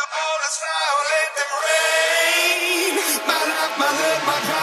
the bullets fly, let them rain. My life, my love, my from.